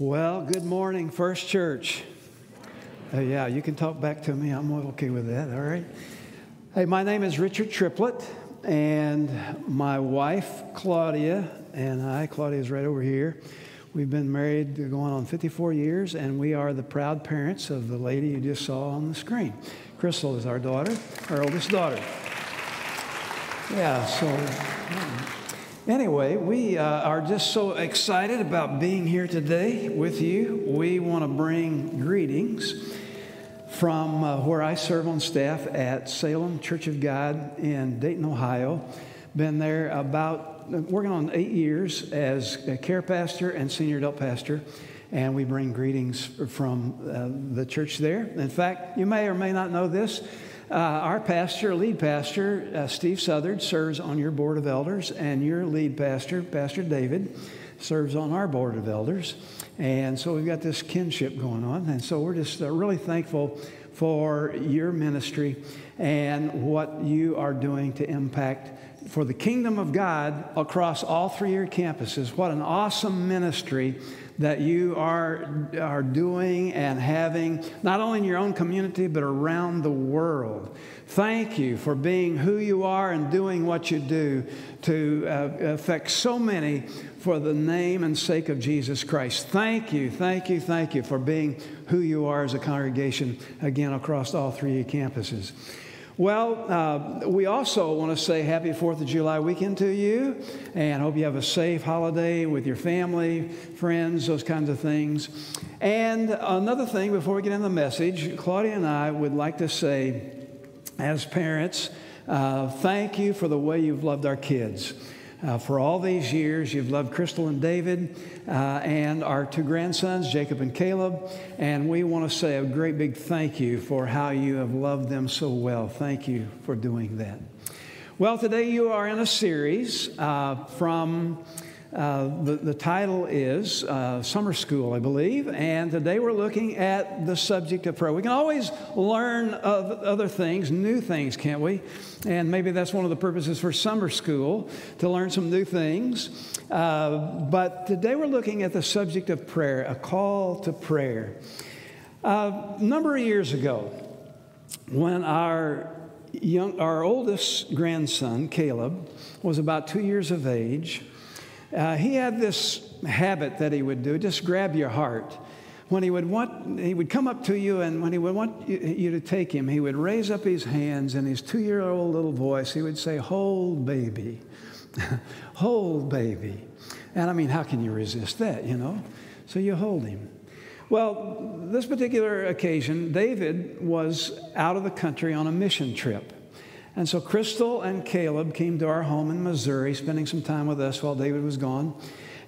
Well, good morning, First Church. Uh, yeah, you can talk back to me. I'm okay with that, all right? Hey, my name is Richard Triplett, and my wife, Claudia, and I, Claudia is right over here. We've been married going on 54 years, and we are the proud parents of the lady you just saw on the screen. Crystal is our daughter, our oldest daughter. Yeah, so Anyway, we uh, are just so excited about being here today with you. We want to bring greetings from uh, where I serve on staff at Salem Church of God in Dayton, Ohio. Been there about working on eight years as a care pastor and senior adult pastor, and we bring greetings from uh, the church there. In fact, you may or may not know this. Uh, our pastor, lead pastor, uh, Steve Southard, serves on your board of elders, and your lead pastor, Pastor David, serves on our board of elders. And so we've got this kinship going on. And so we're just uh, really thankful for your ministry and what you are doing to impact for the kingdom of God across all three of your campuses. What an awesome ministry that you are, are doing and having, not only in your own community, but around the world. Thank you for being who you are and doing what you do to uh, affect so many for the name and sake of Jesus Christ. Thank you, thank you, thank you for being who you are as a congregation, again, across all three campuses. Well, uh, we also want to say happy 4th of July weekend to you and hope you have a safe holiday with your family, friends, those kinds of things. And another thing before we get into the message, Claudia and I would like to say, as parents, uh, thank you for the way you've loved our kids. Uh, for all these years, you've loved Crystal and David uh, and our two grandsons, Jacob and Caleb. And we want to say a great big thank you for how you have loved them so well. Thank you for doing that. Well, today you are in a series uh, from uh, the, the title is uh, Summer School, I believe, and today we're looking at the subject of prayer. We can always learn other things, new things, can't we? And maybe that's one of the purposes for summer school, to learn some new things. Uh, but today we're looking at the subject of prayer, a call to prayer. Uh, a number of years ago, when our young, our oldest grandson, Caleb, was about two years of age, uh, he had this habit that he would do just grab your heart. When he would want, he would come up to you, and when he would want you to take him, he would raise up his hands in his two year old little voice. He would say, Hold, baby. hold, baby. And I mean, how can you resist that, you know? So you hold him. Well, this particular occasion, David was out of the country on a mission trip. And so Crystal and Caleb came to our home in Missouri, spending some time with us while David was gone.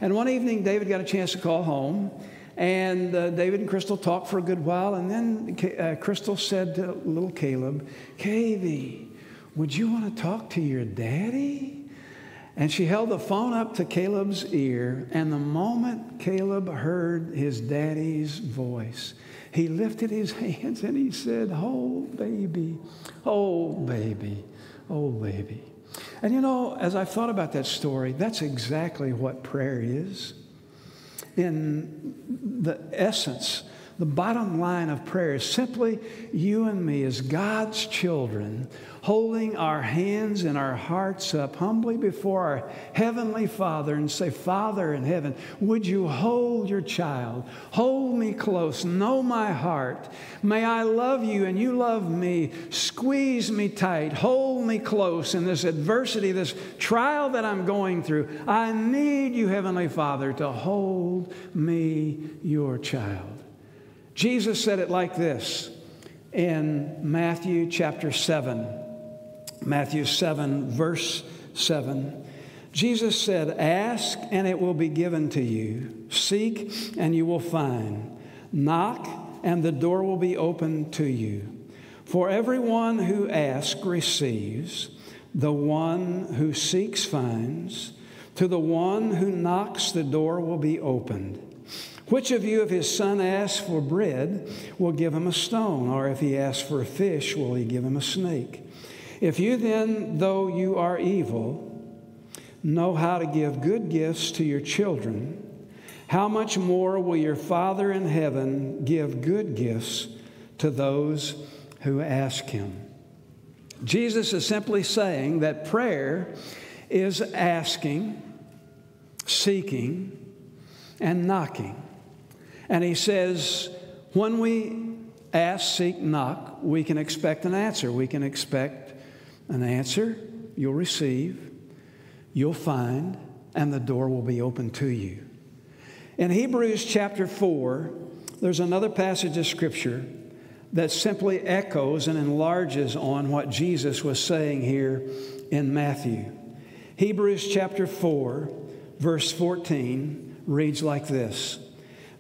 And one evening, David got a chance to call home. And uh, David and Crystal talked for a good while. And then uh, Crystal said to little Caleb, Cavey, would you want to talk to your daddy? And she held the phone up to Caleb's ear. And the moment Caleb heard his daddy's voice, he lifted his hands and he said, Oh, baby, oh, baby, oh, baby. And you know, as I've thought about that story, that's exactly what prayer is. In the essence, the bottom line of prayer is simply you and me as God's children holding our hands and our hearts up humbly before our Heavenly Father and say, Father in heaven, would you hold your child? Hold me close. Know my heart. May I love you and you love me. Squeeze me tight. Hold me close in this adversity, this trial that I'm going through. I need you, Heavenly Father, to hold me, your child. Jesus said it like this in Matthew chapter 7. Matthew 7, verse 7. Jesus said, Ask and it will be given to you. Seek and you will find. Knock and the door will be opened to you. For everyone who asks receives, the one who seeks finds, to the one who knocks the door will be opened. Which of you, if his son asks for bread, will give him a stone? Or if he asks for a fish, will he give him a snake? If you then, though you are evil, know how to give good gifts to your children, how much more will your Father in heaven give good gifts to those who ask him? Jesus is simply saying that prayer is asking, seeking, and knocking. And he says, when we ask, seek, knock, we can expect an answer. We can expect an answer you'll receive, you'll find, and the door will be open to you. In Hebrews chapter 4, there's another passage of Scripture that simply echoes and enlarges on what Jesus was saying here in Matthew. Hebrews chapter 4, verse 14 reads like this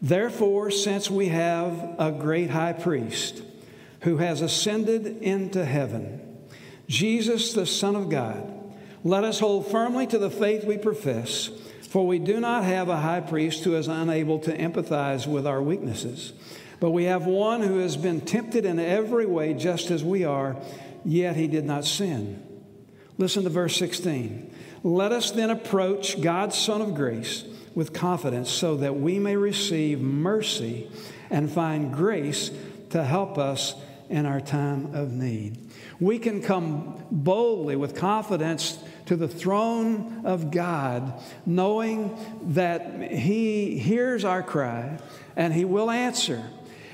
Therefore, since we have a great high priest who has ascended into heaven, Jesus, the Son of God, let us hold firmly to the faith we profess. For we do not have a high priest who is unable to empathize with our weaknesses, but we have one who has been tempted in every way just as we are, yet he did not sin. Listen to verse 16. Let us then approach God's Son of grace with confidence so that we may receive mercy and find grace to help us in our time of need. We can come boldly with confidence to the throne of God, knowing that He hears our cry and He will answer.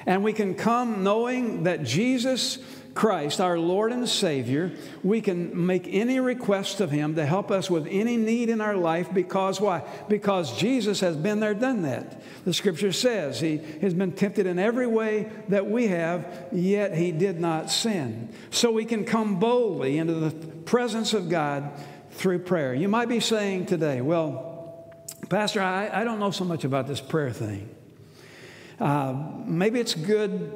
And we can come knowing that Jesus Christ, our Lord and Savior, we can make any request of Him to help us with any need in our life because why? Because Jesus has been there, done that. The scripture says He has been tempted in every way that we have, yet He did not sin. So we can come boldly into the presence of God through prayer. You might be saying today, well, Pastor, I, I don't know so much about this prayer thing. Uh, maybe it's good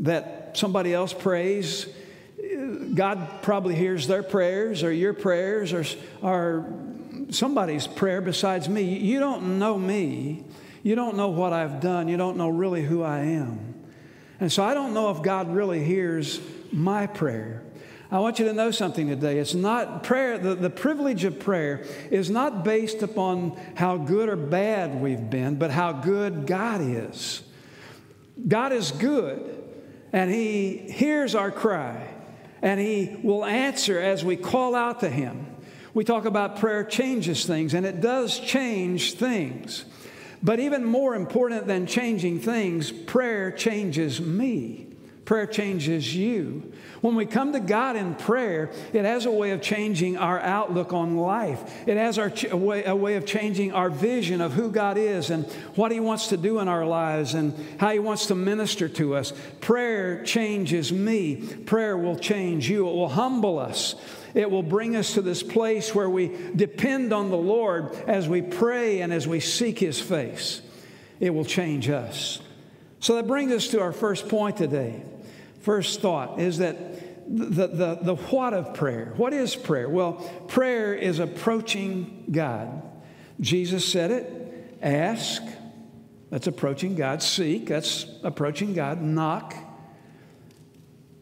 that somebody else prays. God probably hears their prayers or your prayers or, or somebody's prayer besides me. You don't know me. You don't know what I've done. You don't know really who I am. And so I don't know if God really hears my prayer. I want you to know something today. It's not prayer, the, the privilege of prayer is not based upon how good or bad we've been, but how good God is. God is good, and He hears our cry, and He will answer as we call out to Him. We talk about prayer changes things, and it does change things. But even more important than changing things, prayer changes me. Prayer changes you. When we come to God in prayer, it has a way of changing our outlook on life. It has ch- a, way, a way of changing our vision of who God is and what He wants to do in our lives and how He wants to minister to us. Prayer changes me. Prayer will change you. It will humble us. It will bring us to this place where we depend on the Lord as we pray and as we seek His face. It will change us. So that brings us to our first point today first thought is that the, the, the what of prayer. What is prayer? Well, prayer is approaching God. Jesus said it ask, that's approaching God. Seek, that's approaching God. Knock,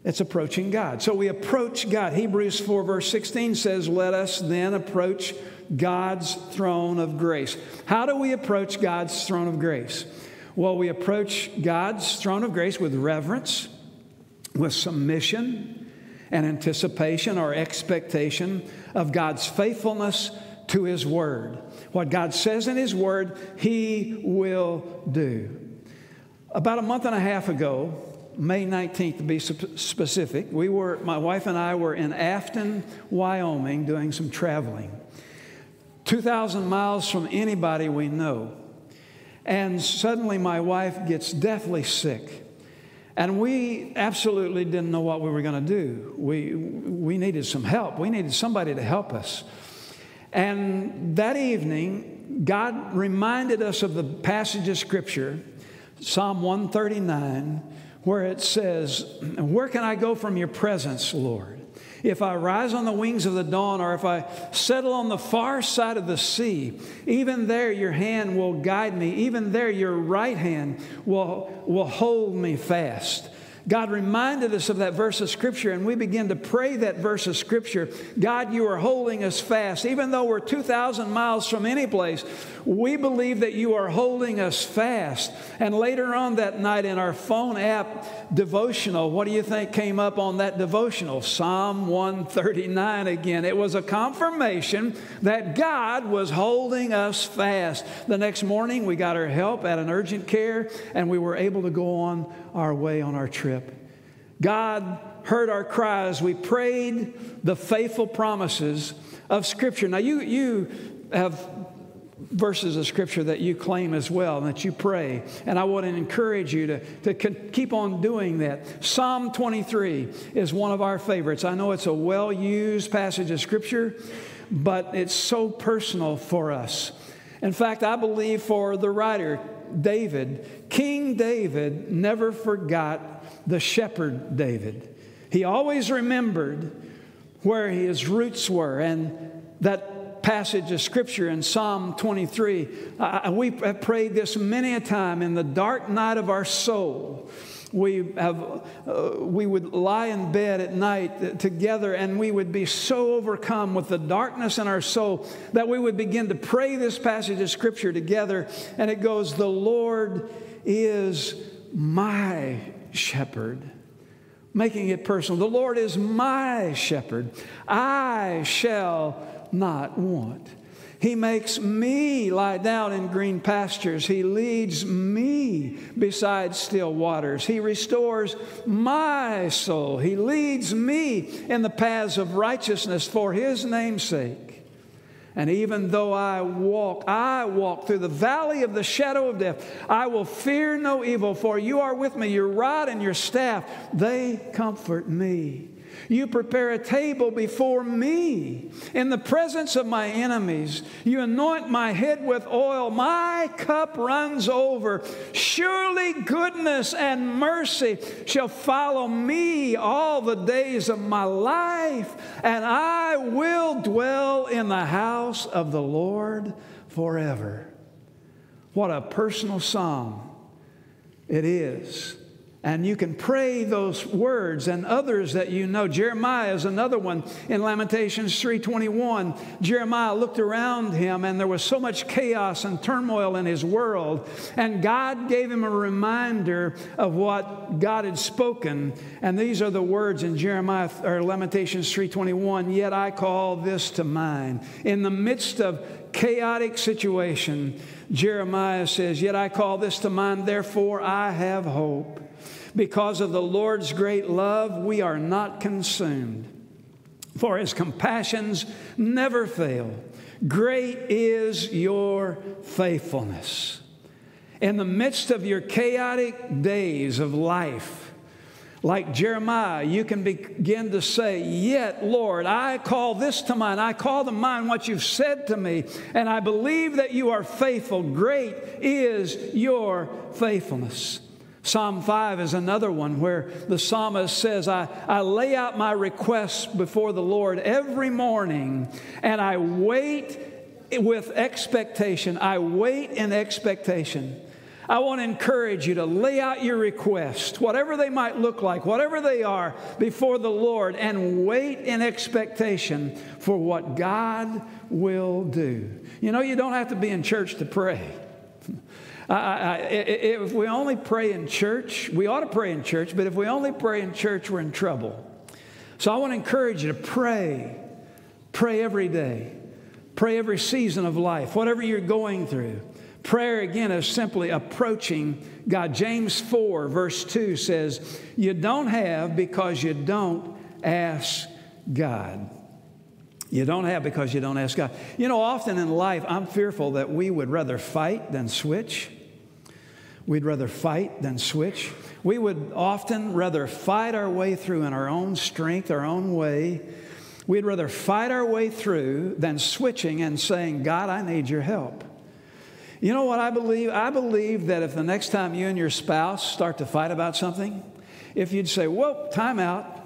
it's approaching God. So we approach God. Hebrews 4, verse 16 says, Let us then approach God's throne of grace. How do we approach God's throne of grace? Well, we approach God's throne of grace with reverence with submission and anticipation or expectation of God's faithfulness to His Word. What God says in His Word, He will do. About a month and a half ago, May 19th to be specific, we were, my wife and I were in Afton, Wyoming, doing some traveling. 2,000 miles from anybody we know. And suddenly my wife gets deathly sick. And we absolutely didn't know what we were going to do. We, we needed some help. We needed somebody to help us. And that evening, God reminded us of the passage of Scripture, Psalm 139, where it says, Where can I go from your presence, Lord? If I rise on the wings of the dawn, or if I settle on the far side of the sea, even there your hand will guide me. Even there your right hand will, will hold me fast. God reminded us of that verse of Scripture, and we began to pray that verse of Scripture. God, you are holding us fast. Even though we're 2,000 miles from any place, we believe that you are holding us fast. And later on that night in our phone app devotional, what do you think came up on that devotional? Psalm 139 again. It was a confirmation that God was holding us fast. The next morning, we got our help at an urgent care, and we were able to go on our way on our trip. God heard our cries. We prayed the faithful promises of Scripture. Now, you, you have verses of Scripture that you claim as well that you pray. And I want to encourage you to, to keep on doing that. Psalm 23 is one of our favorites. I know it's a well used passage of Scripture, but it's so personal for us. In fact, I believe for the writer, David, King David never forgot the shepherd David. He always remembered where his roots were and that passage of scripture in Psalm 23. Uh, we have prayed this many a time in the dark night of our soul we, have, uh, we would lie in bed at night together and we would be so overcome with the darkness in our soul that we would begin to pray this passage of Scripture together. And it goes, The Lord is my shepherd. Making it personal. The Lord is my shepherd. I shall not want. He makes me lie down in green pastures. He leads me beside still waters. He restores my soul. He leads me in the paths of righteousness for his name's sake. And even though I walk, I walk through the valley of the shadow of death, I will fear no evil, for you are with me. Your rod and your staff, they comfort me. You prepare a table before me in the presence of my enemies. You anoint my head with oil. My cup runs over. Surely goodness and mercy shall follow me all the days of my life, and I will dwell in the house of the Lord forever. What a personal psalm it is and you can pray those words and others that you know. Jeremiah is another one in Lamentations 3:21. Jeremiah looked around him and there was so much chaos and turmoil in his world, and God gave him a reminder of what God had spoken. And these are the words in Jeremiah or Lamentations 3:21, "Yet I call this to mind." In the midst of chaotic situation, Jeremiah says, "Yet I call this to mind, therefore I have hope." Because of the Lord's great love, we are not consumed, for his compassions never fail. Great is your faithfulness. In the midst of your chaotic days of life, like Jeremiah, you can begin to say, Yet, Lord, I call this to mind. I call to mind what you've said to me, and I believe that you are faithful. Great is your faithfulness. Psalm 5 is another one where the psalmist says, I, I lay out my requests before the Lord every morning and I wait with expectation. I wait in expectation. I want to encourage you to lay out your requests, whatever they might look like, whatever they are, before the Lord and wait in expectation for what God will do. You know, you don't have to be in church to pray. I, I, if we only pray in church, we ought to pray in church, but if we only pray in church, we're in trouble. So I want to encourage you to pray. Pray every day. Pray every season of life, whatever you're going through. Prayer, again, is simply approaching God. James 4, verse 2 says, You don't have because you don't ask God. You don't have because you don't ask God. You know, often in life, I'm fearful that we would rather fight than switch. We'd rather fight than switch. We would often rather fight our way through in our own strength, our own way. We'd rather fight our way through than switching and saying, God, I need your help. You know what I believe? I believe that if the next time you and your spouse start to fight about something, if you'd say, Whoa, time out.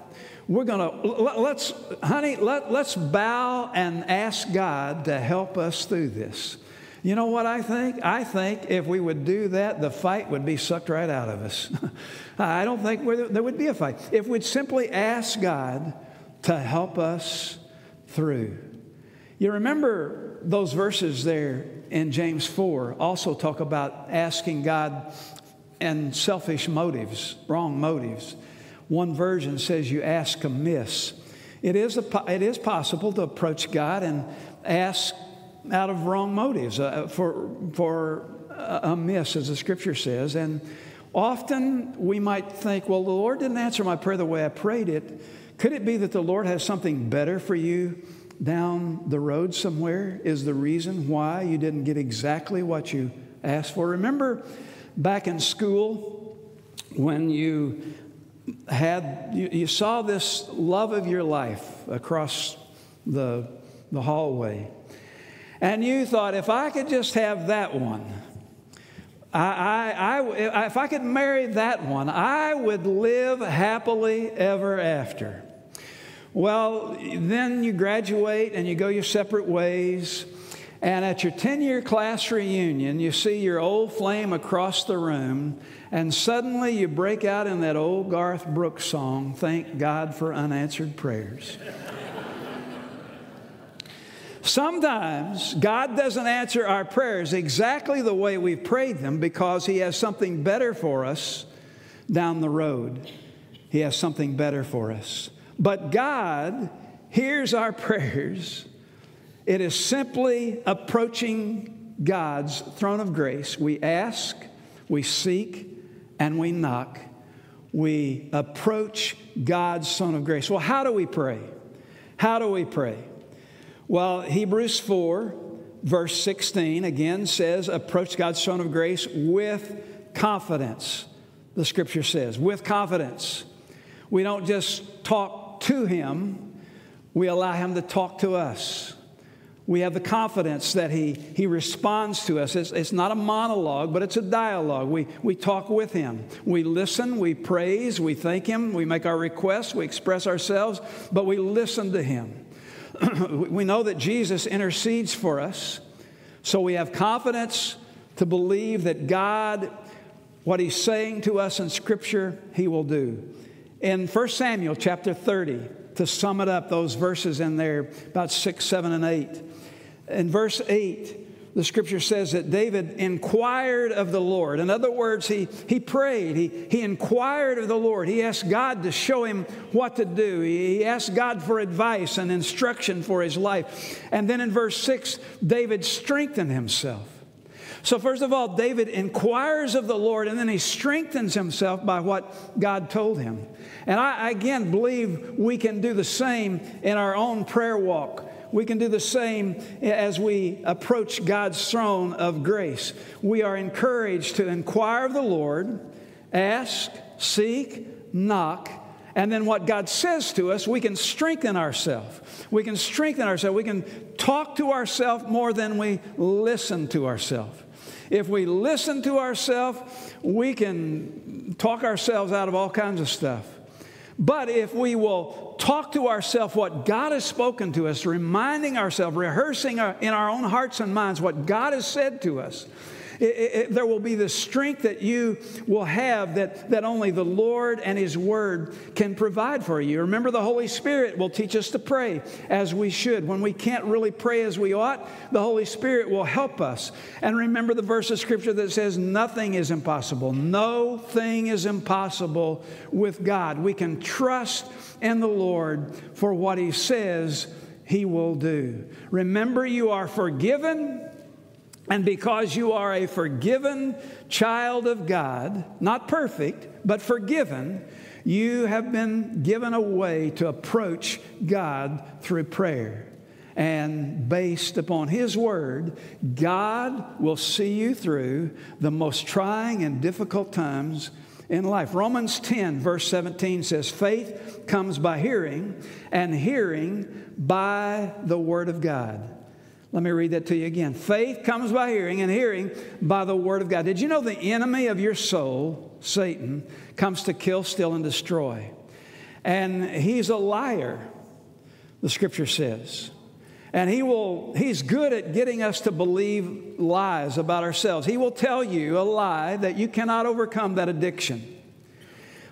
We're going to, let's, honey, let, let's bow and ask God to help us through this. You know what I think? I think if we would do that, the fight would be sucked right out of us. I don't think there would be a fight. If we'd simply ask God to help us through. You remember those verses there in James 4 also talk about asking God and selfish motives, wrong motives. One version says you ask amiss. It is, a, it is possible to approach God and ask out of wrong motives, uh, for, for a miss, as the scripture says. And often we might think, well, the Lord didn't answer my prayer the way I prayed it. Could it be that the Lord has something better for you down the road somewhere? Is the reason why you didn't get exactly what you asked for? Remember back in school when you had you, you saw this love of your life across the, the hallway and you thought, if I could just have that one, I, I, I, if I could marry that one, I would live happily ever after. Well, then you graduate and you go your separate ways. And at your 10 year class reunion, you see your old flame across the room, and suddenly you break out in that old Garth Brooks song, Thank God for Unanswered Prayers. Sometimes God doesn't answer our prayers exactly the way we've prayed them because He has something better for us down the road. He has something better for us. But God hears our prayers. It is simply approaching God's throne of grace. We ask, we seek, and we knock. We approach God's Son of grace. Well, how do we pray? How do we pray? Well, Hebrews 4, verse 16, again says, approach God's Son of grace with confidence. The scripture says, with confidence. We don't just talk to Him, we allow Him to talk to us. We have the confidence that He, he responds to us. It's, it's not a monologue, but it's a dialogue. We, we talk with Him. We listen, we praise, we thank Him, we make our requests, we express ourselves, but we listen to Him. we know that Jesus intercedes for us, so we have confidence to believe that God, what He's saying to us in Scripture, He will do. In 1 Samuel chapter 30, to sum it up, those verses in there, about 6, 7, and 8. In verse 8, the scripture says that David inquired of the Lord. In other words, he, he prayed, he, he inquired of the Lord. He asked God to show him what to do, he asked God for advice and instruction for his life. And then in verse 6, David strengthened himself. So, first of all, David inquires of the Lord and then he strengthens himself by what God told him. And I again believe we can do the same in our own prayer walk we can do the same as we approach God's throne of grace. We are encouraged to inquire of the Lord, ask, seek, knock, and then what God says to us, we can strengthen ourselves. We can strengthen ourselves. We can talk to ourselves more than we listen to ourselves. If we listen to ourselves, we can talk ourselves out of all kinds of stuff. But if we will talk to ourselves what God has spoken to us, reminding ourselves, rehearsing uh, in our own hearts and minds what God has said to us, it, it, there will be the strength that you will have that, that only the Lord and His Word can provide for you. Remember, the Holy Spirit will teach us to pray as we should. When we can't really pray as we ought, the Holy Spirit will help us. And remember the verse of Scripture that says, Nothing is impossible. No thing is impossible with God. We can trust in the Lord for what He says He will do. Remember, you are forgiven and because you are a forgiven child of God, not perfect, but forgiven, you have been given a way to approach God through prayer. And based upon His Word, God will see you through the most trying and difficult times in life. Romans 10, verse 17 says, Faith comes by hearing, and hearing by the Word of God. Let me read that to you again. Faith comes by hearing, and hearing by the word of God. Did you know the enemy of your soul, Satan, comes to kill, steal, and destroy? And he's a liar, the scripture says. And he will, he's good at getting us to believe lies about ourselves. He will tell you a lie that you cannot overcome that addiction.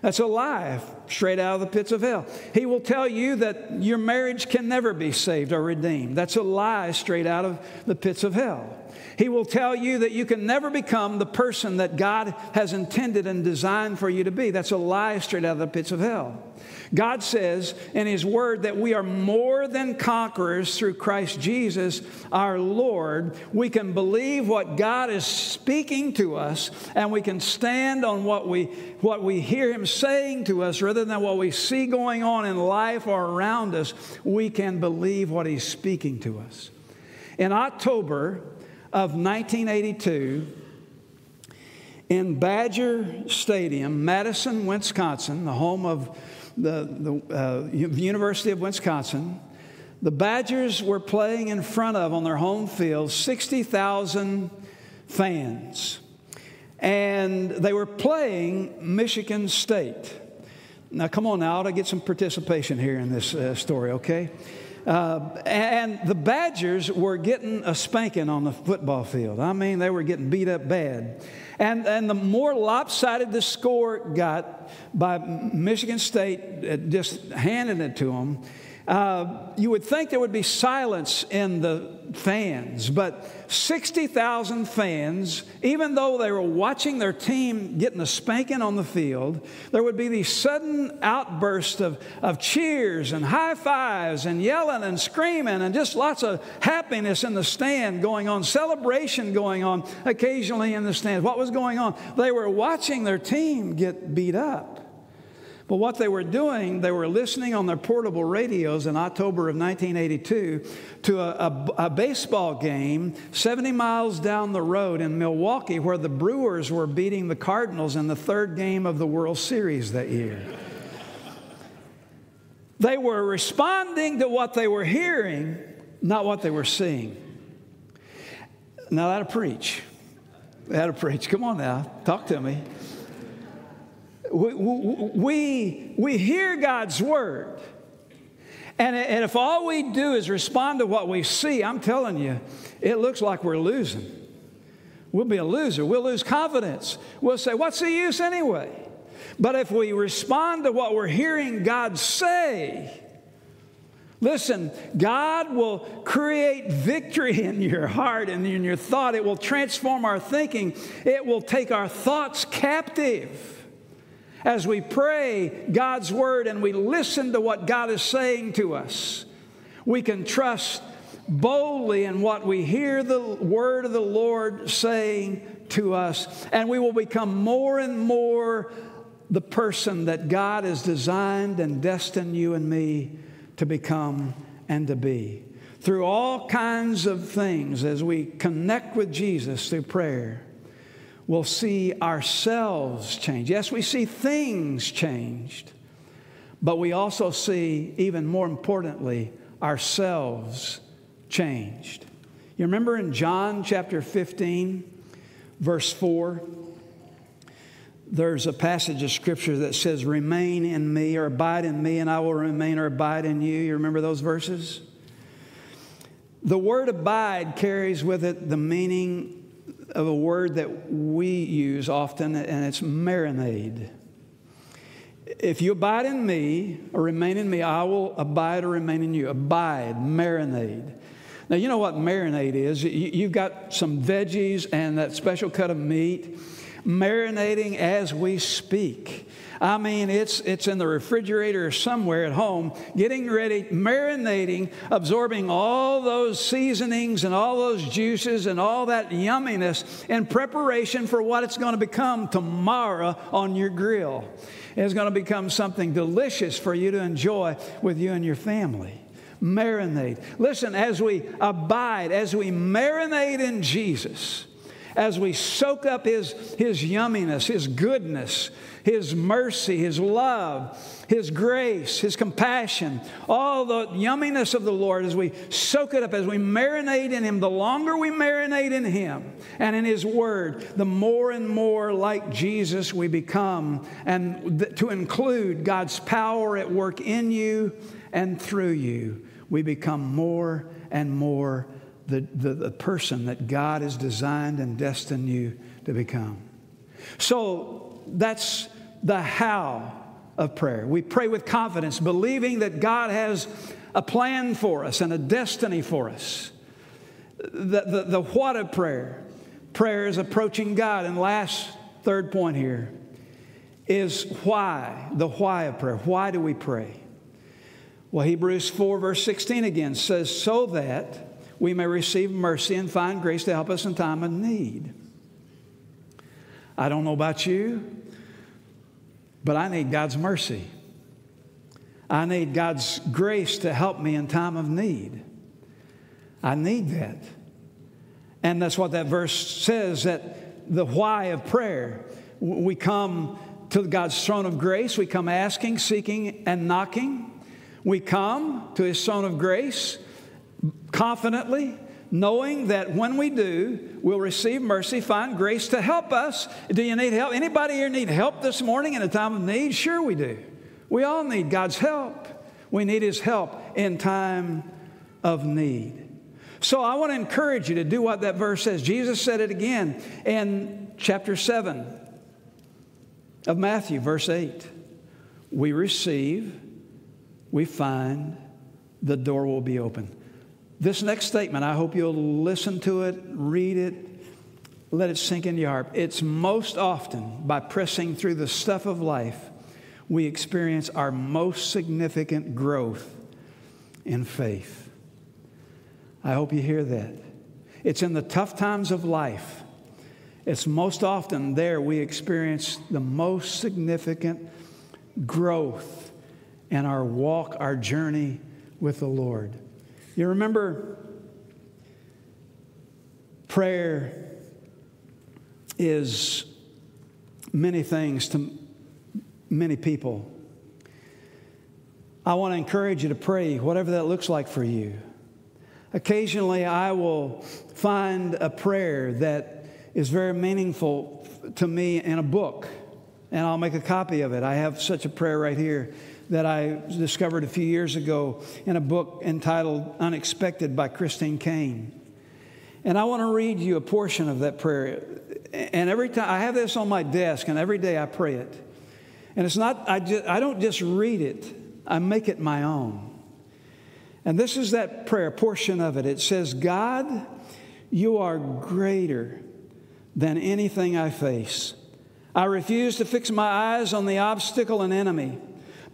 That's a lie straight out of the pits of hell. He will tell you that your marriage can never be saved or redeemed. That's a lie straight out of the pits of hell. He will tell you that you can never become the person that God has intended and designed for you to be. That's a lie straight out of the pits of hell. God says in His Word that we are more than conquerors through Christ Jesus our Lord. We can believe what God is speaking to us, and we can stand on what we, what we hear Him saying to us rather than what we see going on in life or around us. We can believe what He's speaking to us. In October of 1982, in Badger Stadium, Madison, Wisconsin, the home of the, the uh, University of Wisconsin, the Badgers were playing in front of, on their home field, 60,000 fans. And they were playing Michigan State. Now, come on now, to get some participation here in this uh, story, okay? Uh, and the Badgers were getting a spanking on the football field. I mean, they were getting beat up bad. And, and the more lopsided the score got by Michigan State just handing it to them, uh, you would think there would be silence in the fans, but 60,000 fans, even though they were watching their team getting a spanking on the field, there would be these sudden outbursts of, of cheers and high fives and yelling and screaming and just lots of happiness in the stand going on, celebration going on occasionally in the stands. What was going on? They were watching their team get beat up. But what they were doing, they were listening on their portable radios in October of 1982 to a, a, a, baseball game 70 miles down the road in Milwaukee where the Brewers were beating the Cardinals in the third game of the World Series that year. they were responding to what they were hearing, not what they were seeing. Now, that'll preach. That'll preach. Come on now, talk to me we, we, we hear God's word. And, and if all we do is respond to what we see, I'm telling you, it looks like we're losing. We'll be a loser. We'll lose confidence. We'll say, What's the use anyway? But if we respond to what we're hearing God say, Listen, God will create victory in your heart and in your thought. It will transform our thinking. It will take our thoughts captive as we pray God's word and we listen to what God is saying to us, we can trust boldly in what we hear the word of the Lord saying to us, and we will become more and more the person that God has designed and destined you and me to become and to be. Through all kinds of things, as we connect with Jesus through prayer, will see ourselves change. Yes, we see things changed, but we also see, even more importantly, ourselves changed. You remember in John chapter 15, verse 4? There's a passage of scripture that says, Remain in me or abide in me, and I will remain or abide in you. You remember those verses? The word abide carries with it the meaning of a word that we use often, and it's marinade. If you abide in me or remain in me, I will abide or remain in you. Abide, marinade. Now, you know what marinade is. You've got some veggies and that special cut of meat marinating as we speak. I mean, it's, it's in the refrigerator somewhere at home, getting ready, marinating, absorbing all those seasonings and all those juices and all that yumminess in preparation for what it's going to become tomorrow on your grill. It's going to become something delicious for you to enjoy with you and your family marinate. Listen, as we abide, as we marinate in Jesus, as we soak up his, his yumminess, his goodness, his mercy, His love, His grace, His compassion, all the yumminess of the Lord as we soak it up, as we marinate in Him. The longer we marinate in Him and in His Word, the more and more like Jesus we become. And th- to include God's power at work in you and through you, we become more and more the, the, the person that God has designed and destined you to become. So that's the how of prayer. We pray with confidence, believing that God has a plan for us and a destiny for us. The, the, the what of prayer? Prayer is approaching God. And last, third point here is why, the why of prayer. Why do we pray? Well, Hebrews 4, verse 16 again says, so that we may receive mercy and find grace to help us in time of need. I don't know about you, but I need God's mercy. I need God's grace to help me in time of need. I need that. And that's what that verse says that the why of prayer. We come to God's throne of grace, we come asking, seeking, and knocking. We come to His throne of grace confidently, knowing that when we do, we'll receive mercy, find grace to help us. Do you need help? Anybody here need help this morning in a time of need? Sure, we do. We all need God's help. We need His help in time of need. So I want to encourage you to do what that verse says. Jesus said it again in chapter 7 of Matthew, verse 8. We receive, we find, the door will be open. This next statement, I hope you'll listen to it, read it, let it sink into your heart. It's most often by pressing through the stuff of life we experience our most significant growth in faith. I hope you hear that. It's in the tough times of life. It's most often there we experience the most significant growth in our walk, our journey with the Lord. You remember prayer is many things to many people. I want to encourage you to pray, whatever that looks like for you. Occasionally, I will find a prayer that is very meaningful to me in a book, and I'll make a copy of it. I have such a prayer right here that I discovered a few years ago in a book entitled Unexpected by Christine Caine. And I want to read you a portion of that prayer. And every time I have this on my desk, and every day I pray it. And it's not, I, just, I don't just read it, I make it my own. And this is that prayer, portion of it. It says, God, you are greater than anything I face. I refuse to fix my eyes on the obstacle and enemy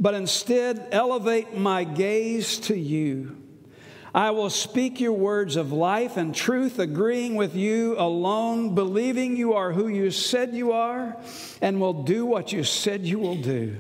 but instead elevate my gaze to you. I will speak your words of life and truth, agreeing with you alone, believing you are who you said you are, and will do what you said you will do.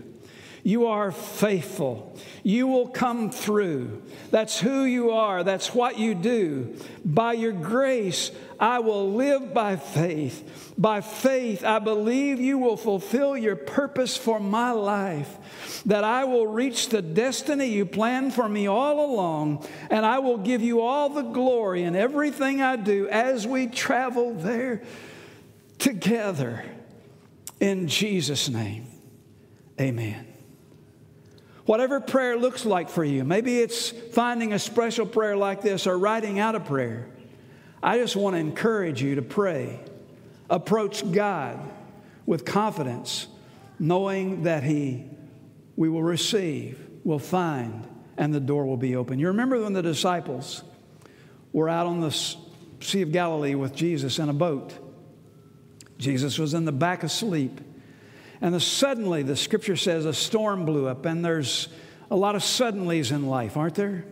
You are faithful. You will come through. That's who you are. That's what you do. By your grace, I will live by faith. By faith, I believe you will fulfill your purpose for my life, that I will reach the destiny you planned for me all along, and I will give you all the glory in everything I do as we travel there together. In Jesus' name, amen. Whatever prayer looks like for you, maybe it's finding a special prayer like this or writing out a prayer. I just want to encourage you to pray. Approach God with confidence, knowing that He we will receive, will find, and the door will be open. You remember when the disciples were out on the Sea of Galilee with Jesus in a boat? Jesus was in the back asleep. And the, suddenly, the scripture says, a storm blew up, and there's a lot of suddenlies in life, aren't there?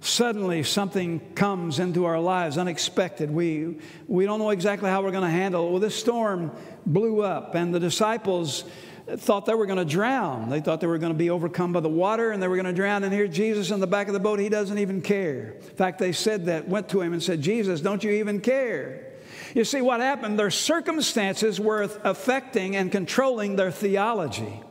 Suddenly, something comes into our lives unexpected. We, we don't know exactly how we're going to handle it. Well, this storm blew up, and the disciples thought they were going to drown. They thought they were going to be overcome by the water and they were going to drown. And here, Jesus in the back of the boat, he doesn't even care. In fact, they said that, went to him and said, Jesus, don't you even care? You see, what happened, their circumstances were affecting and controlling their theology.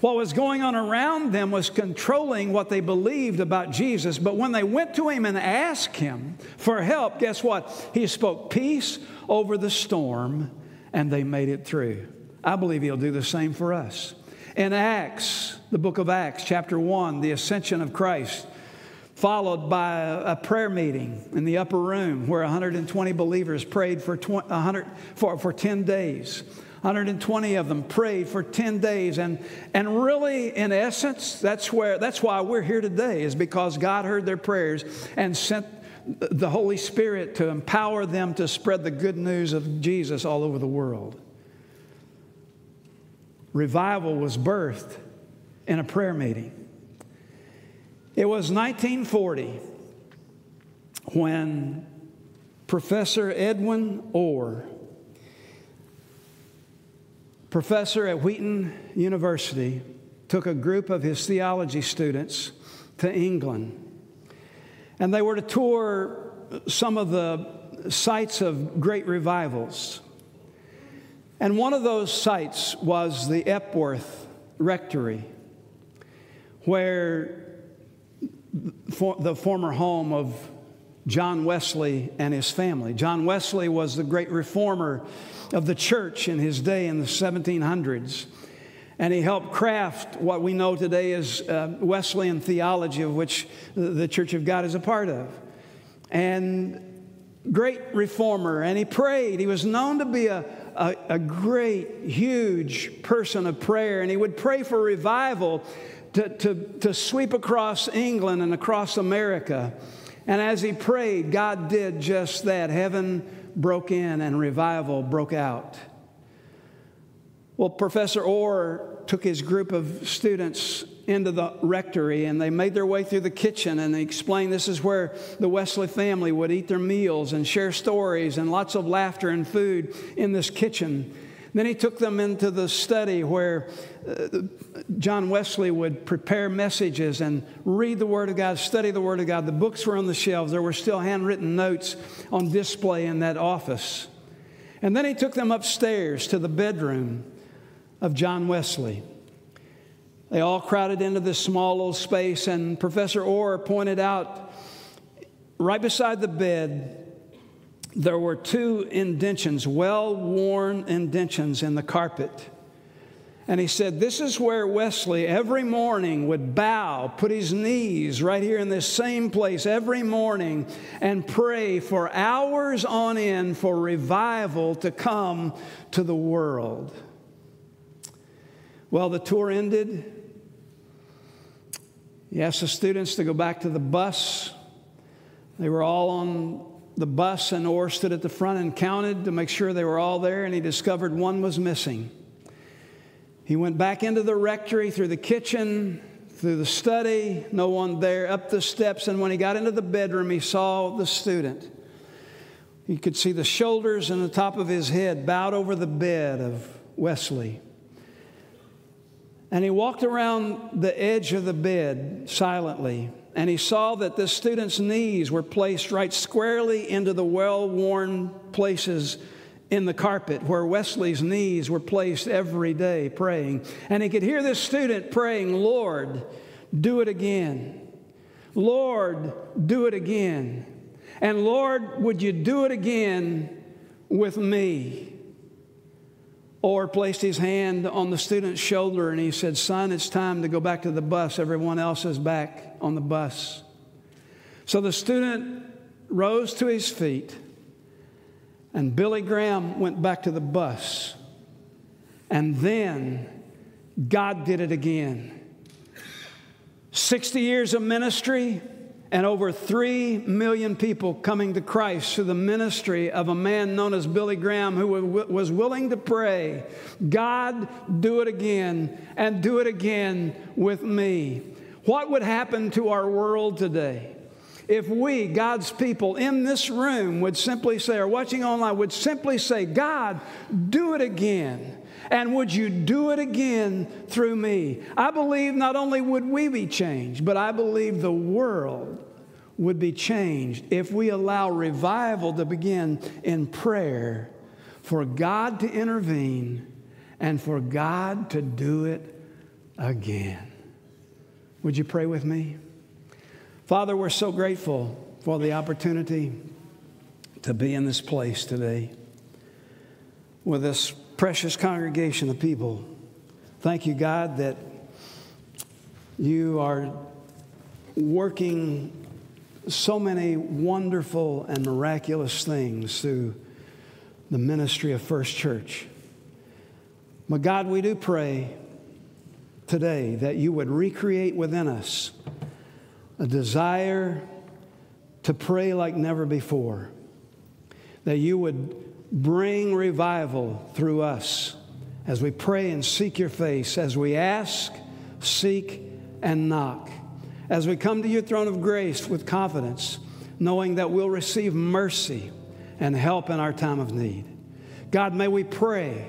What was going on around them was controlling what they believed about Jesus. But when they went to him and asked him for help, guess what? He spoke peace over the storm and they made it through. I believe he'll do the same for us. In Acts, the book of Acts, chapter 1, the ascension of Christ, followed by a, prayer meeting in the upper room where 120 believers prayed for, 20, 100, for, for 10 days. 120 of them prayed for 10 days. And, and really, in essence, that's, where, that's why we're here today, is because God heard their prayers and sent the Holy Spirit to empower them to spread the good news of Jesus all over the world. Revival was birthed in a prayer meeting. It was 1940 when Professor Edwin Orr professor at Wheaton University took a group of his theology students to England. And they were to tour some of the sites of great revivals. And one of those sites was the Epworth Rectory, where the former home of John Wesley and his family. John Wesley was the great reformer of the church in his day in the 1700s. And he helped craft what we know today as uh, Wesleyan theology, of which the Church of God is a part of. And great reformer, and he prayed. He was known to be a, a, a great, huge person of prayer, and he would pray for revival to, to, to sweep across England and across America. And as he prayed, God did just that. Heaven broke in and revival broke out. Well, Professor Orr took his group of students into the rectory and they made their way through the kitchen and they explained this is where the Wesley family would eat their meals and share stories and lots of laughter and food in this kitchen. Then he took them into the study where uh, John Wesley would prepare messages and read the Word of God, study the Word of God. The books were on the shelves. There were still handwritten notes on display in that office. And then he took them upstairs to the bedroom of John Wesley. They all crowded into this small little space, and Professor Orr pointed out right beside the bed there were two indentions, well worn indentions in the carpet. And he said, This is where Wesley every morning would bow, put his knees right here in this same place every morning, and pray for hours on end for revival to come to the world. Well, the tour ended. He asked the students to go back to the bus. They were all on the bus, and Orr stood at the front and counted to make sure they were all there, and he discovered one was missing. He went back into the rectory through the kitchen, through the study, no one there, up the steps, and when he got into the bedroom, he saw the student. He could see the shoulders and the top of his head bowed over the bed of Wesley. And he walked around the edge of the bed silently and he saw that this student's knees were placed right squarely into the well worn places in the carpet where Wesley's knees were placed every day praying. And he could hear this student praying, Lord, do it again. Lord, do it again. And Lord, would you do it again with me? Orr placed his hand on the student's shoulder and he said, Son, it's time to go back to the bus. Everyone else is back on the bus. So the student rose to his feet, and Billy Graham went back to the bus. And then God did it again. 60 years of ministry, and over 3 million people coming to Christ through the ministry of a man known as Billy Graham who was willing to pray, God, do it again and do it again with me. What would happen to our world today? If we, God's people in this room, would simply say, or watching online, would simply say, God, do it again. And would you do it again through me? I believe not only would we be changed, but I believe the world would be changed if we allow revival to begin in prayer for God to intervene and for God to do it again. Would you pray with me? Father, we're so grateful for the opportunity to be in this place today with this precious congregation of people. Thank you, God, that you are working so many wonderful and miraculous things through the ministry of First Church. But God, we do pray today that you would recreate within us a desire to pray like never before, that you would bring revival through us as we pray and seek your face, as we ask, seek, and knock, as we come to your throne of grace with confidence, knowing that we'll receive mercy and help in our time of need. God, may we pray.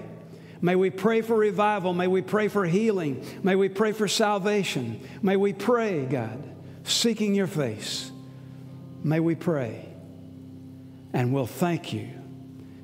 May we pray for revival. May we pray for healing. May we pray for salvation. May we pray, God, seeking your face. May we pray. And we'll thank you